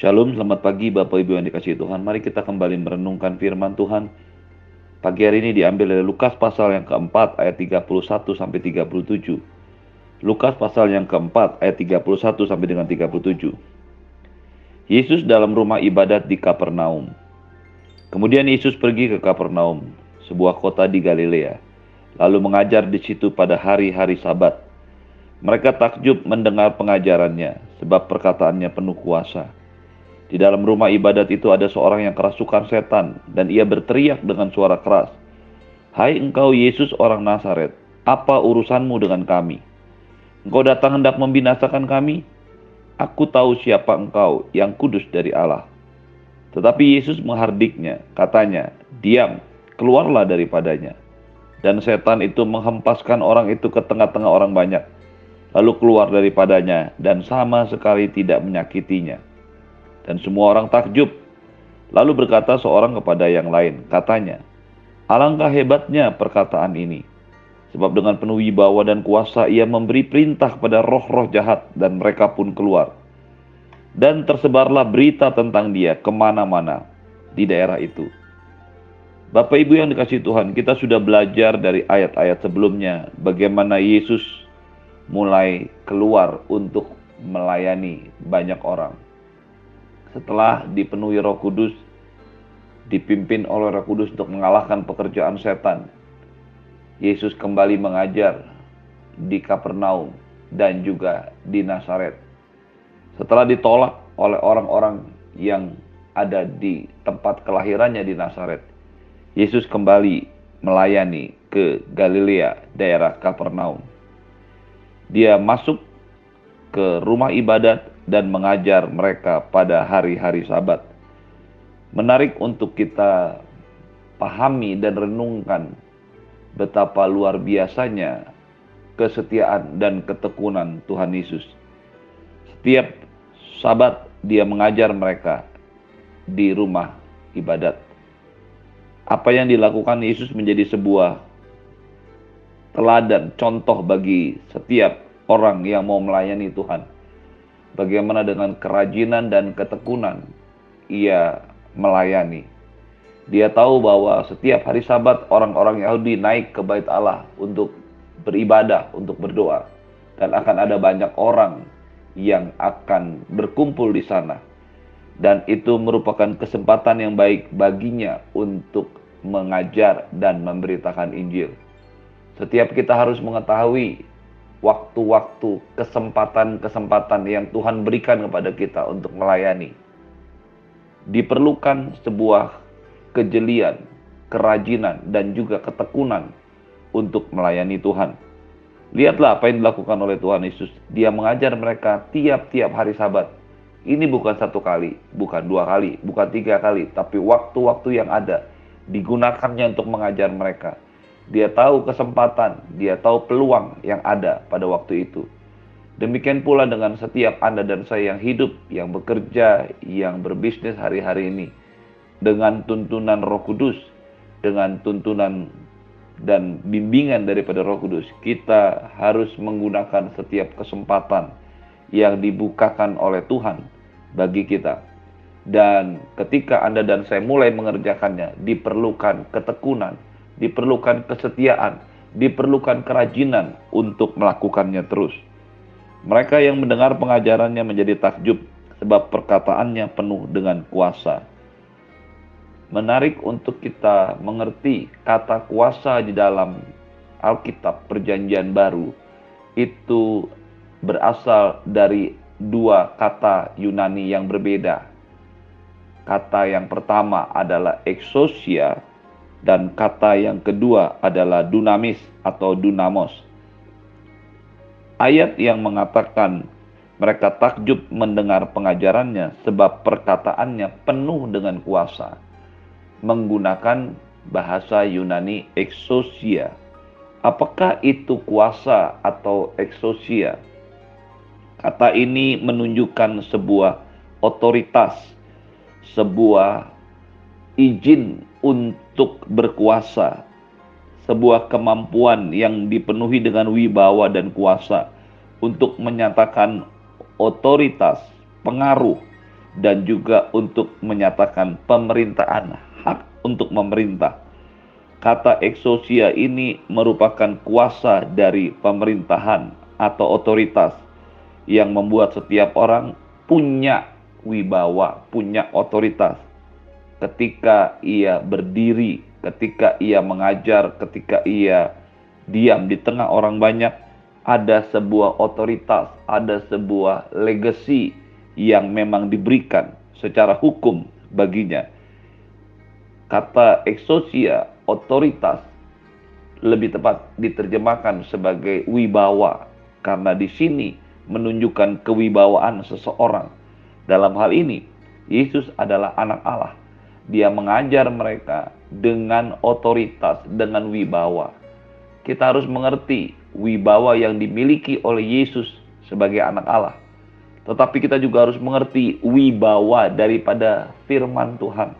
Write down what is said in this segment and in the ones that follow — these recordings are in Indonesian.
Shalom, selamat pagi Bapak Ibu yang dikasih Tuhan. Mari kita kembali merenungkan firman Tuhan. Pagi hari ini diambil dari Lukas pasal yang keempat ayat 31 sampai 37. Lukas pasal yang keempat ayat 31 sampai dengan 37. Yesus dalam rumah ibadat di Kapernaum. Kemudian Yesus pergi ke Kapernaum, sebuah kota di Galilea, lalu mengajar di situ pada hari-hari Sabat. Mereka takjub mendengar pengajarannya, sebab perkataannya penuh kuasa. Di dalam rumah ibadat itu ada seorang yang kerasukan setan, dan ia berteriak dengan suara keras, Hai engkau Yesus orang Nazaret, apa urusanmu dengan kami? Engkau datang hendak membinasakan kami? Aku tahu siapa engkau yang kudus dari Allah. Tetapi Yesus menghardiknya, katanya, Diam, keluarlah daripadanya. Dan setan itu menghempaskan orang itu ke tengah-tengah orang banyak, lalu keluar daripadanya dan sama sekali tidak menyakitinya dan semua orang takjub. Lalu berkata seorang kepada yang lain, katanya, Alangkah hebatnya perkataan ini, sebab dengan penuh wibawa dan kuasa ia memberi perintah kepada roh-roh jahat dan mereka pun keluar. Dan tersebarlah berita tentang dia ke mana-mana di daerah itu. Bapak Ibu yang dikasih Tuhan, kita sudah belajar dari ayat-ayat sebelumnya bagaimana Yesus mulai keluar untuk melayani banyak orang setelah dipenuhi Roh Kudus, dipimpin oleh Roh Kudus untuk mengalahkan pekerjaan setan. Yesus kembali mengajar di Kapernaum dan juga di Nazaret. Setelah ditolak oleh orang-orang yang ada di tempat kelahirannya di Nazaret, Yesus kembali melayani ke Galilea, daerah Kapernaum. Dia masuk ke rumah ibadat dan mengajar mereka pada hari-hari Sabat. Menarik untuk kita pahami dan renungkan betapa luar biasanya kesetiaan dan ketekunan Tuhan Yesus. Setiap Sabat dia mengajar mereka di rumah ibadat. Apa yang dilakukan Yesus menjadi sebuah teladan, contoh bagi setiap orang yang mau melayani Tuhan bagaimana dengan kerajinan dan ketekunan ia melayani. Dia tahu bahwa setiap hari Sabat orang-orang Yahudi naik ke Bait Allah untuk beribadah, untuk berdoa, dan akan ada banyak orang yang akan berkumpul di sana, dan itu merupakan kesempatan yang baik baginya untuk mengajar dan memberitakan Injil. Setiap kita harus mengetahui waktu-waktu, kesempatan-kesempatan yang Tuhan berikan kepada kita untuk melayani. Diperlukan sebuah kejelian, kerajinan, dan juga ketekunan untuk melayani Tuhan. Lihatlah apa yang dilakukan oleh Tuhan Yesus. Dia mengajar mereka tiap-tiap hari sabat. Ini bukan satu kali, bukan dua kali, bukan tiga kali, tapi waktu-waktu yang ada digunakannya untuk mengajar mereka dia tahu kesempatan, dia tahu peluang yang ada pada waktu itu. Demikian pula dengan setiap Anda dan saya yang hidup, yang bekerja, yang berbisnis hari-hari ini. Dengan tuntunan roh kudus, dengan tuntunan dan bimbingan daripada roh kudus, kita harus menggunakan setiap kesempatan yang dibukakan oleh Tuhan bagi kita. Dan ketika Anda dan saya mulai mengerjakannya, diperlukan ketekunan, diperlukan kesetiaan, diperlukan kerajinan untuk melakukannya terus. Mereka yang mendengar pengajarannya menjadi takjub sebab perkataannya penuh dengan kuasa. Menarik untuk kita mengerti kata kuasa di dalam Alkitab Perjanjian Baru itu berasal dari dua kata Yunani yang berbeda. Kata yang pertama adalah exosia dan kata yang kedua adalah dunamis atau dunamos. Ayat yang mengatakan mereka takjub mendengar pengajarannya sebab perkataannya penuh dengan kuasa. Menggunakan bahasa Yunani exosia. Apakah itu kuasa atau exosia? Kata ini menunjukkan sebuah otoritas, sebuah izin untuk berkuasa, sebuah kemampuan yang dipenuhi dengan wibawa dan kuasa untuk menyatakan otoritas, pengaruh, dan juga untuk menyatakan pemerintahan hak untuk memerintah. Kata eksosia ini merupakan kuasa dari pemerintahan atau otoritas yang membuat setiap orang punya wibawa, punya otoritas. Ketika ia berdiri, ketika ia mengajar, ketika ia diam di tengah orang banyak, ada sebuah otoritas, ada sebuah legacy yang memang diberikan secara hukum baginya. Kata eksosia, otoritas, lebih tepat diterjemahkan sebagai wibawa, karena di sini menunjukkan kewibawaan seseorang. Dalam hal ini, Yesus adalah anak Allah. Dia mengajar mereka dengan otoritas, dengan wibawa. Kita harus mengerti wibawa yang dimiliki oleh Yesus sebagai anak Allah. Tetapi kita juga harus mengerti wibawa daripada firman Tuhan.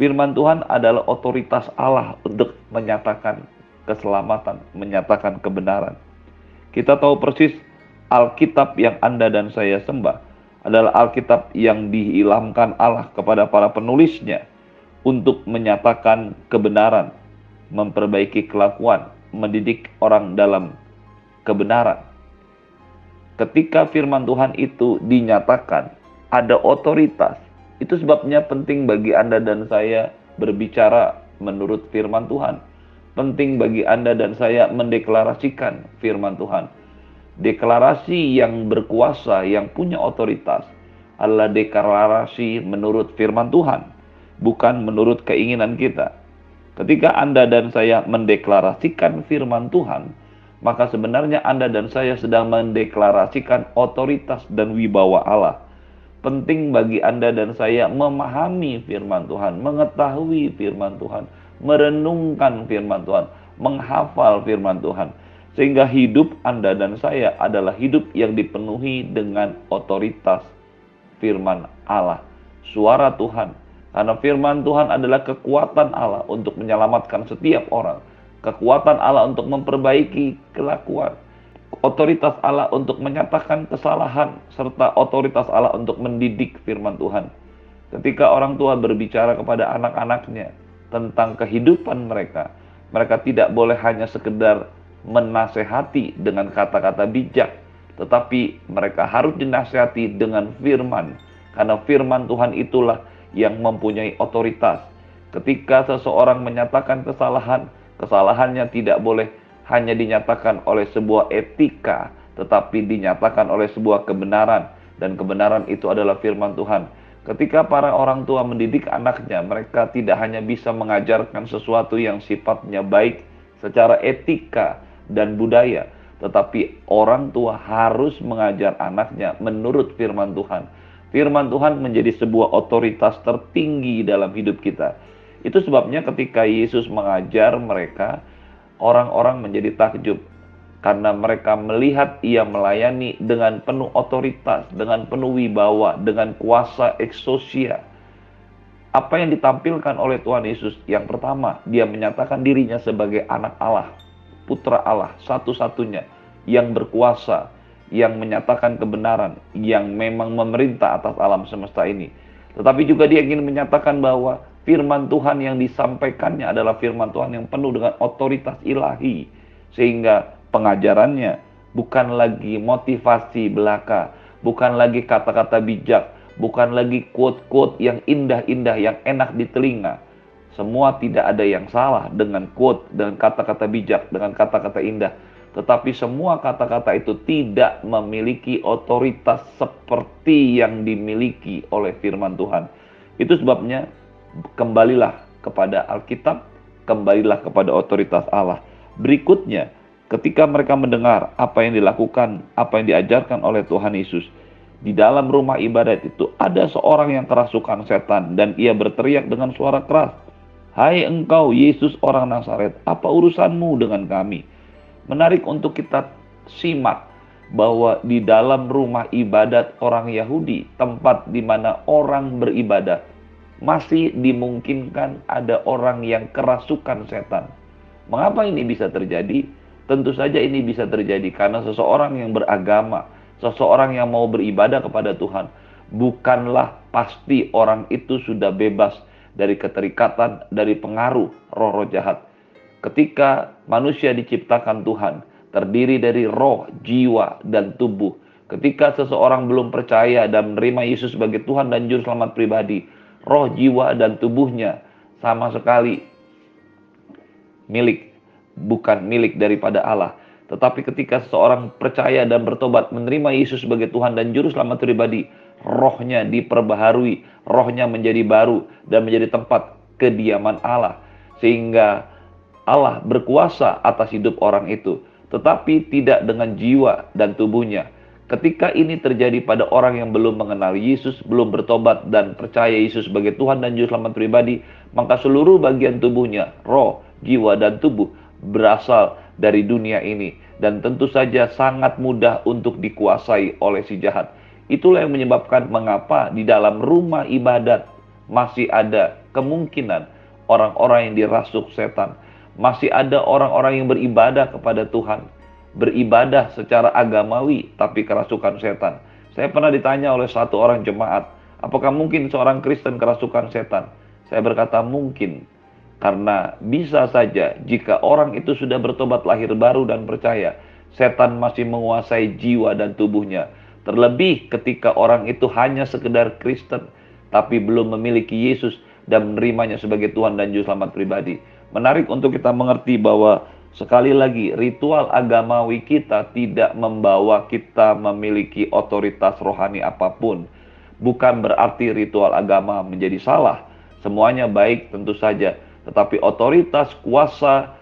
Firman Tuhan adalah otoritas Allah untuk menyatakan keselamatan, menyatakan kebenaran. Kita tahu persis Alkitab yang Anda dan saya sembah adalah Alkitab yang diilhamkan Allah kepada para penulisnya untuk menyatakan kebenaran, memperbaiki kelakuan, mendidik orang dalam kebenaran. Ketika firman Tuhan itu dinyatakan, ada otoritas. Itu sebabnya penting bagi Anda dan saya berbicara menurut firman Tuhan. Penting bagi Anda dan saya mendeklarasikan firman Tuhan Deklarasi yang berkuasa, yang punya otoritas adalah deklarasi menurut firman Tuhan, bukan menurut keinginan kita. Ketika Anda dan saya mendeklarasikan firman Tuhan, maka sebenarnya Anda dan saya sedang mendeklarasikan otoritas dan wibawa Allah. Penting bagi Anda dan saya memahami firman Tuhan, mengetahui firman Tuhan, merenungkan firman Tuhan, menghafal firman Tuhan sehingga hidup Anda dan saya adalah hidup yang dipenuhi dengan otoritas firman Allah, suara Tuhan. Karena firman Tuhan adalah kekuatan Allah untuk menyelamatkan setiap orang. Kekuatan Allah untuk memperbaiki kelakuan. Otoritas Allah untuk menyatakan kesalahan. Serta otoritas Allah untuk mendidik firman Tuhan. Ketika orang tua berbicara kepada anak-anaknya tentang kehidupan mereka, mereka tidak boleh hanya sekedar menasehati dengan kata-kata bijak, tetapi mereka harus dinasehati dengan firman, karena firman Tuhan itulah yang mempunyai otoritas. Ketika seseorang menyatakan kesalahan, kesalahannya tidak boleh hanya dinyatakan oleh sebuah etika, tetapi dinyatakan oleh sebuah kebenaran, dan kebenaran itu adalah firman Tuhan. Ketika para orang tua mendidik anaknya, mereka tidak hanya bisa mengajarkan sesuatu yang sifatnya baik secara etika, dan budaya, tetapi orang tua harus mengajar anaknya menurut firman Tuhan. Firman Tuhan menjadi sebuah otoritas tertinggi dalam hidup kita. Itu sebabnya ketika Yesus mengajar mereka, orang-orang menjadi takjub karena mereka melihat ia melayani dengan penuh otoritas, dengan penuh wibawa, dengan kuasa eksosia. Apa yang ditampilkan oleh Tuhan Yesus? Yang pertama, dia menyatakan dirinya sebagai anak Allah putra Allah satu-satunya yang berkuasa, yang menyatakan kebenaran, yang memang memerintah atas alam semesta ini. Tetapi juga dia ingin menyatakan bahwa firman Tuhan yang disampaikannya adalah firman Tuhan yang penuh dengan otoritas ilahi. Sehingga pengajarannya bukan lagi motivasi belaka, bukan lagi kata-kata bijak, bukan lagi quote-quote yang indah-indah, yang enak di telinga, semua tidak ada yang salah dengan quote, dengan kata-kata bijak, dengan kata-kata indah. Tetapi semua kata-kata itu tidak memiliki otoritas seperti yang dimiliki oleh firman Tuhan. Itu sebabnya kembalilah kepada Alkitab, kembalilah kepada otoritas Allah. Berikutnya, ketika mereka mendengar apa yang dilakukan, apa yang diajarkan oleh Tuhan Yesus, di dalam rumah ibadat itu ada seorang yang kerasukan setan dan ia berteriak dengan suara keras, Hai engkau Yesus orang Nazaret, apa urusanmu dengan kami? Menarik untuk kita simak bahwa di dalam rumah ibadat orang Yahudi, tempat di mana orang beribadat, masih dimungkinkan ada orang yang kerasukan setan. Mengapa ini bisa terjadi? Tentu saja ini bisa terjadi karena seseorang yang beragama, seseorang yang mau beribadah kepada Tuhan, bukanlah pasti orang itu sudah bebas dari keterikatan, dari pengaruh roh-roh jahat. Ketika manusia diciptakan Tuhan, terdiri dari roh, jiwa, dan tubuh. Ketika seseorang belum percaya dan menerima Yesus sebagai Tuhan dan Juru Selamat pribadi, roh, jiwa, dan tubuhnya sama sekali milik, bukan milik daripada Allah. Tetapi ketika seseorang percaya dan bertobat menerima Yesus sebagai Tuhan dan Juru Selamat pribadi, rohnya diperbaharui, rohnya menjadi baru dan menjadi tempat kediaman Allah. Sehingga Allah berkuasa atas hidup orang itu, tetapi tidak dengan jiwa dan tubuhnya. Ketika ini terjadi pada orang yang belum mengenal Yesus, belum bertobat dan percaya Yesus sebagai Tuhan dan Juru Selamat pribadi, maka seluruh bagian tubuhnya, roh, jiwa, dan tubuh berasal dari dunia ini dan tentu saja sangat mudah untuk dikuasai oleh si jahat. Itulah yang menyebabkan mengapa di dalam rumah ibadat masih ada kemungkinan orang-orang yang dirasuk setan. Masih ada orang-orang yang beribadah kepada Tuhan. Beribadah secara agamawi tapi kerasukan setan. Saya pernah ditanya oleh satu orang jemaat, apakah mungkin seorang Kristen kerasukan setan? Saya berkata mungkin. Karena bisa saja jika orang itu sudah bertobat lahir baru dan percaya, setan masih menguasai jiwa dan tubuhnya. Terlebih ketika orang itu hanya sekedar Kristen, tapi belum memiliki Yesus dan menerimanya sebagai Tuhan dan Juru Selamat pribadi. Menarik untuk kita mengerti bahwa sekali lagi ritual agamawi kita tidak membawa kita memiliki otoritas rohani apa pun. Bukan berarti ritual agama menjadi salah. Semuanya baik tentu saja tetapi otoritas kuasa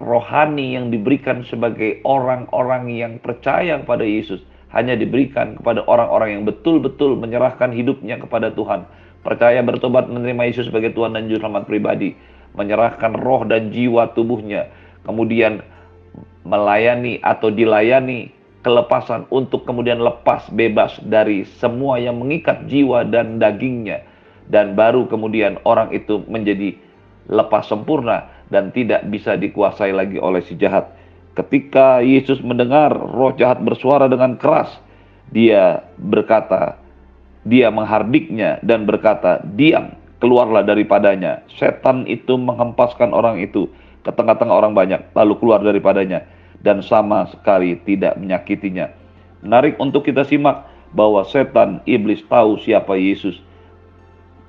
rohani yang diberikan sebagai orang-orang yang percaya kepada Yesus hanya diberikan kepada orang-orang yang betul-betul menyerahkan hidupnya kepada Tuhan, percaya bertobat menerima Yesus sebagai Tuhan dan Juru Selamat pribadi, menyerahkan roh dan jiwa tubuhnya, kemudian melayani atau dilayani kelepasan untuk kemudian lepas bebas dari semua yang mengikat jiwa dan dagingnya. Dan baru kemudian orang itu menjadi lepas sempurna dan tidak bisa dikuasai lagi oleh si jahat. Ketika Yesus mendengar roh jahat bersuara dengan keras, dia berkata, dia menghardiknya dan berkata, "Diam, keluarlah daripadanya." Setan itu menghempaskan orang itu ke tengah-tengah orang banyak, lalu keluar daripadanya dan sama sekali tidak menyakitinya. Menarik untuk kita simak bahwa setan iblis tahu siapa Yesus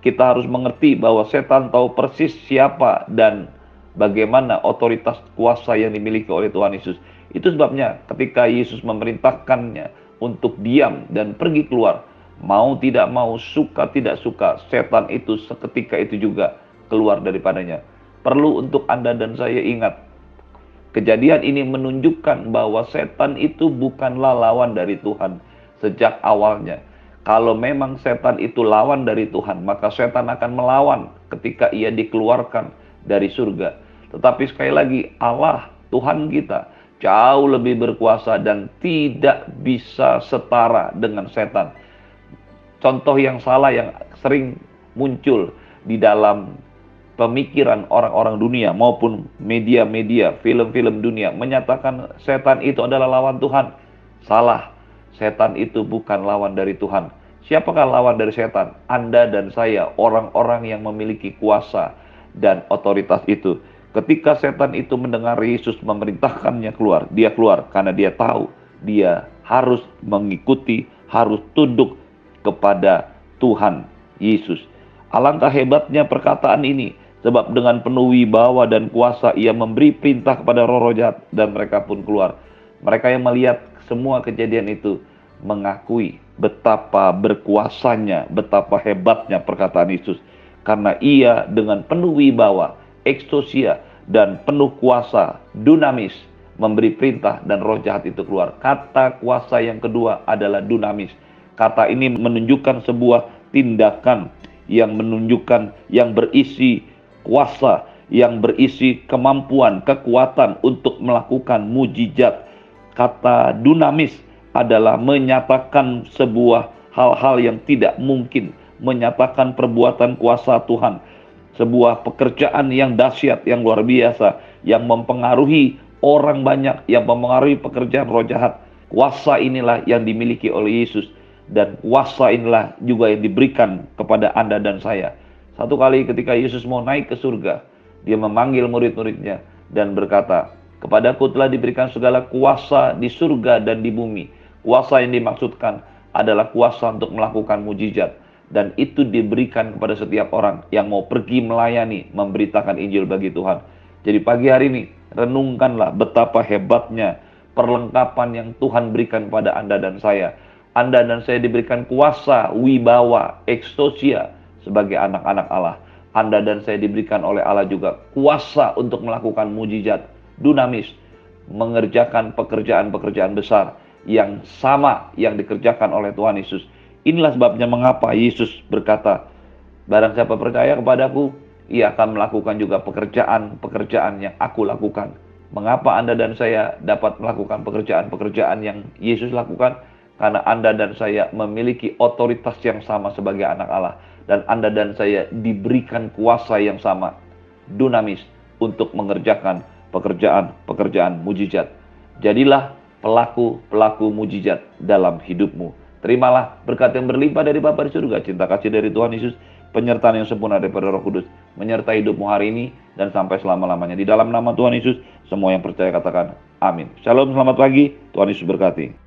kita harus mengerti bahwa setan tahu persis siapa dan bagaimana otoritas kuasa yang dimiliki oleh Tuhan Yesus. Itu sebabnya ketika Yesus memerintahkannya untuk diam dan pergi keluar, mau tidak mau, suka tidak suka, setan itu seketika itu juga keluar daripadanya. Perlu untuk Anda dan saya ingat, kejadian ini menunjukkan bahwa setan itu bukanlah lawan dari Tuhan sejak awalnya kalau memang setan itu lawan dari Tuhan, maka setan akan melawan ketika ia dikeluarkan dari surga. Tetapi sekali lagi, Allah, Tuhan kita, jauh lebih berkuasa dan tidak bisa setara dengan setan. Contoh yang salah yang sering muncul di dalam pemikiran orang-orang dunia maupun media-media, film-film dunia menyatakan setan itu adalah lawan Tuhan. Salah Setan itu bukan lawan dari Tuhan. Siapakah lawan dari setan? Anda dan saya, orang-orang yang memiliki kuasa dan otoritas itu. Ketika setan itu mendengar Yesus memerintahkannya keluar, dia keluar karena dia tahu dia harus mengikuti, harus tunduk kepada Tuhan Yesus. Alangkah hebatnya perkataan ini, sebab dengan penuh wibawa dan kuasa ia memberi perintah kepada roh-roh jahat dan mereka pun keluar. Mereka yang melihat semua kejadian itu mengakui betapa berkuasanya, betapa hebatnya perkataan Yesus. Karena ia dengan penuh wibawa, ekstosia, dan penuh kuasa, dunamis, memberi perintah dan roh jahat itu keluar. Kata kuasa yang kedua adalah dunamis. Kata ini menunjukkan sebuah tindakan yang menunjukkan yang berisi kuasa, yang berisi kemampuan, kekuatan untuk melakukan mujizat kata dunamis adalah menyatakan sebuah hal-hal yang tidak mungkin, menyatakan perbuatan kuasa Tuhan, sebuah pekerjaan yang dahsyat, yang luar biasa, yang mempengaruhi orang banyak, yang mempengaruhi pekerjaan roh jahat. Kuasa inilah yang dimiliki oleh Yesus. dan kuasa inilah juga yang diberikan kepada Anda dan saya. Satu kali ketika Yesus mau naik ke surga, dia memanggil murid-muridnya dan berkata, Kepadaku telah diberikan segala kuasa di surga dan di bumi. Kuasa yang dimaksudkan adalah kuasa untuk melakukan mujizat. Dan itu diberikan kepada setiap orang yang mau pergi melayani, memberitakan Injil bagi Tuhan. Jadi pagi hari ini, renungkanlah betapa hebatnya perlengkapan yang Tuhan berikan pada Anda dan saya anda dan saya diberikan kuasa, wibawa, ekstosia sebagai anak-anak Allah. Anda dan saya diberikan oleh Allah juga kuasa untuk melakukan mujizat, dunamis, mengerjakan pekerjaan-pekerjaan besar yang sama yang dikerjakan oleh Tuhan Yesus. Inilah sebabnya mengapa Yesus berkata, Barang siapa percaya kepadaku, ia akan melakukan juga pekerjaan-pekerjaan yang aku lakukan. Mengapa Anda dan saya dapat melakukan pekerjaan-pekerjaan yang Yesus lakukan? Karena Anda dan saya memiliki otoritas yang sama sebagai anak Allah. Dan Anda dan saya diberikan kuasa yang sama, dunamis, untuk mengerjakan pekerjaan-pekerjaan mujizat. Jadilah pelaku-pelaku mujizat dalam hidupmu. Terimalah berkat yang berlimpah dari Bapa di surga, cinta kasih dari Tuhan Yesus, penyertaan yang sempurna daripada Roh Kudus, menyertai hidupmu hari ini dan sampai selama-lamanya. Di dalam nama Tuhan Yesus, semua yang percaya katakan amin. Shalom, selamat pagi, Tuhan Yesus berkati.